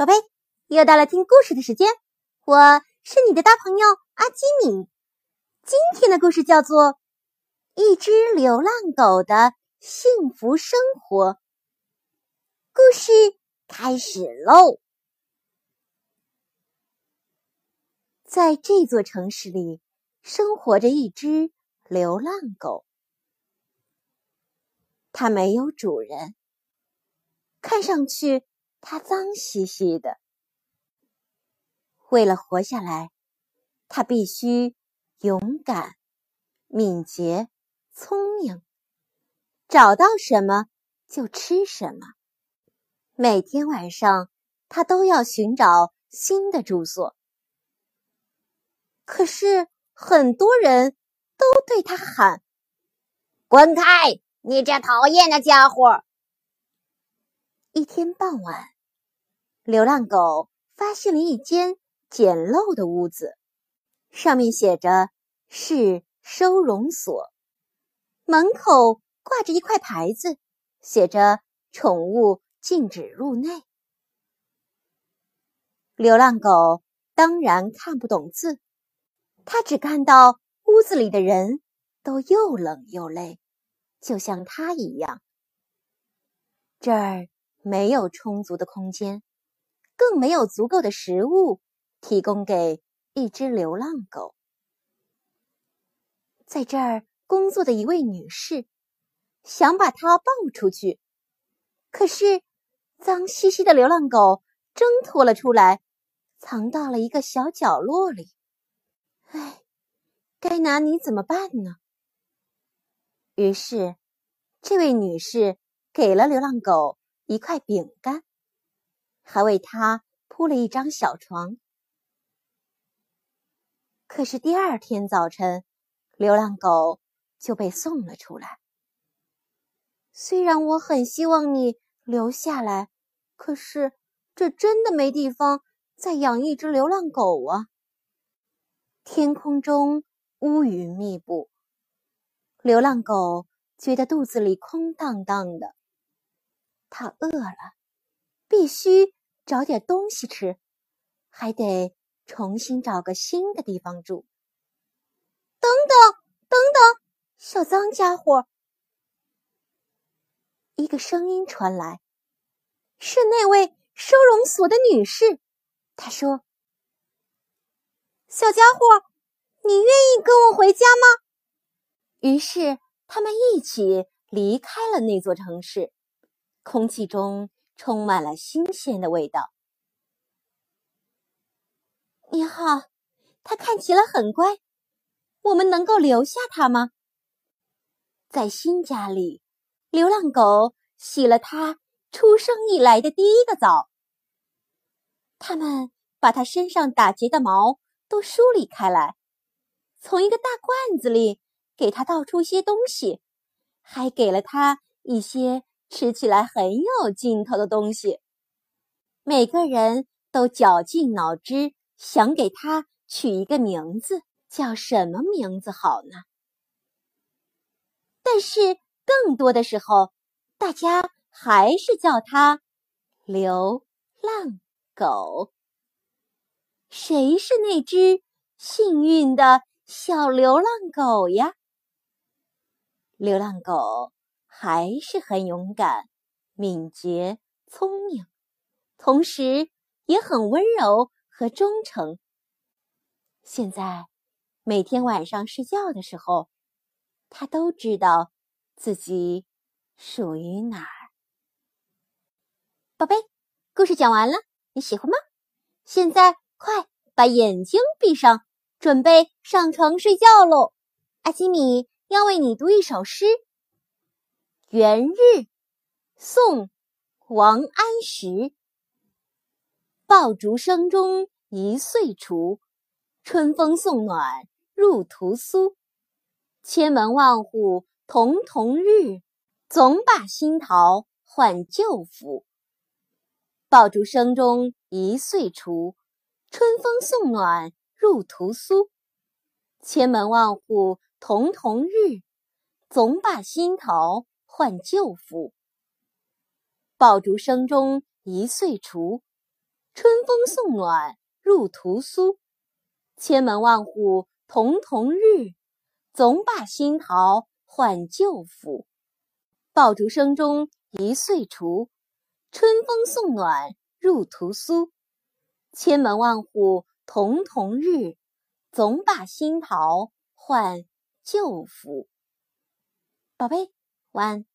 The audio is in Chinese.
宝贝，又到了听故事的时间，我是你的大朋友阿基米。今天的故事叫做《一只流浪狗的幸福生活》。故事开始喽！在这座城市里，生活着一只流浪狗，它没有主人，看上去。他脏兮兮的，为了活下来，他必须勇敢、敏捷、聪明，找到什么就吃什么。每天晚上，他都要寻找新的住所。可是，很多人都对他喊：“滚开，你这讨厌的家伙！”一天傍晚，流浪狗发现了一间简陋的屋子，上面写着“是收容所”，门口挂着一块牌子，写着“宠物禁止入内”。流浪狗当然看不懂字，它只看到屋子里的人都又冷又累，就像它一样。这儿。没有充足的空间，更没有足够的食物提供给一只流浪狗。在这儿工作的一位女士想把它抱出去，可是脏兮兮的流浪狗挣脱了出来，藏到了一个小角落里。唉，该拿你怎么办呢？于是，这位女士给了流浪狗。一块饼干，还为他铺了一张小床。可是第二天早晨，流浪狗就被送了出来。虽然我很希望你留下来，可是这真的没地方再养一只流浪狗啊！天空中乌云密布，流浪狗觉得肚子里空荡荡的。他饿了，必须找点东西吃，还得重新找个新的地方住。等等，等等，小脏家伙！一个声音传来，是那位收容所的女士。她说：“小家伙，你愿意跟我回家吗？”于是他们一起离开了那座城市。空气中充满了新鲜的味道。你好，它看起来很乖，我们能够留下它吗？在新家里，流浪狗洗了它出生以来的第一个澡。他们把它身上打结的毛都梳理开来，从一个大罐子里给它倒出些东西，还给了它一些。吃起来很有劲头的东西，每个人都绞尽脑汁想给它取一个名字，叫什么名字好呢？但是更多的时候，大家还是叫它流浪狗。谁是那只幸运的小流浪狗呀？流浪狗。还是很勇敢、敏捷、聪明，同时也很温柔和忠诚。现在每天晚上睡觉的时候，他都知道自己属于哪儿。宝贝，故事讲完了，你喜欢吗？现在快把眼睛闭上，准备上床睡觉喽。阿基米要为你读一首诗。元日，宋·王安石。爆竹声中一岁除，春风送暖入屠苏。千门万户曈曈日，总把新桃换旧符。爆竹声中一岁除，春风送暖入屠苏。千门万户曈曈日，总把新桃。换旧符。爆竹声中一岁除，春风送暖入屠苏。千门万户曈曈日，总把新桃换旧符。爆竹声中一岁除，春风送暖入屠苏。千门万户曈曈日，总把新桃换旧符。宝贝，晚安。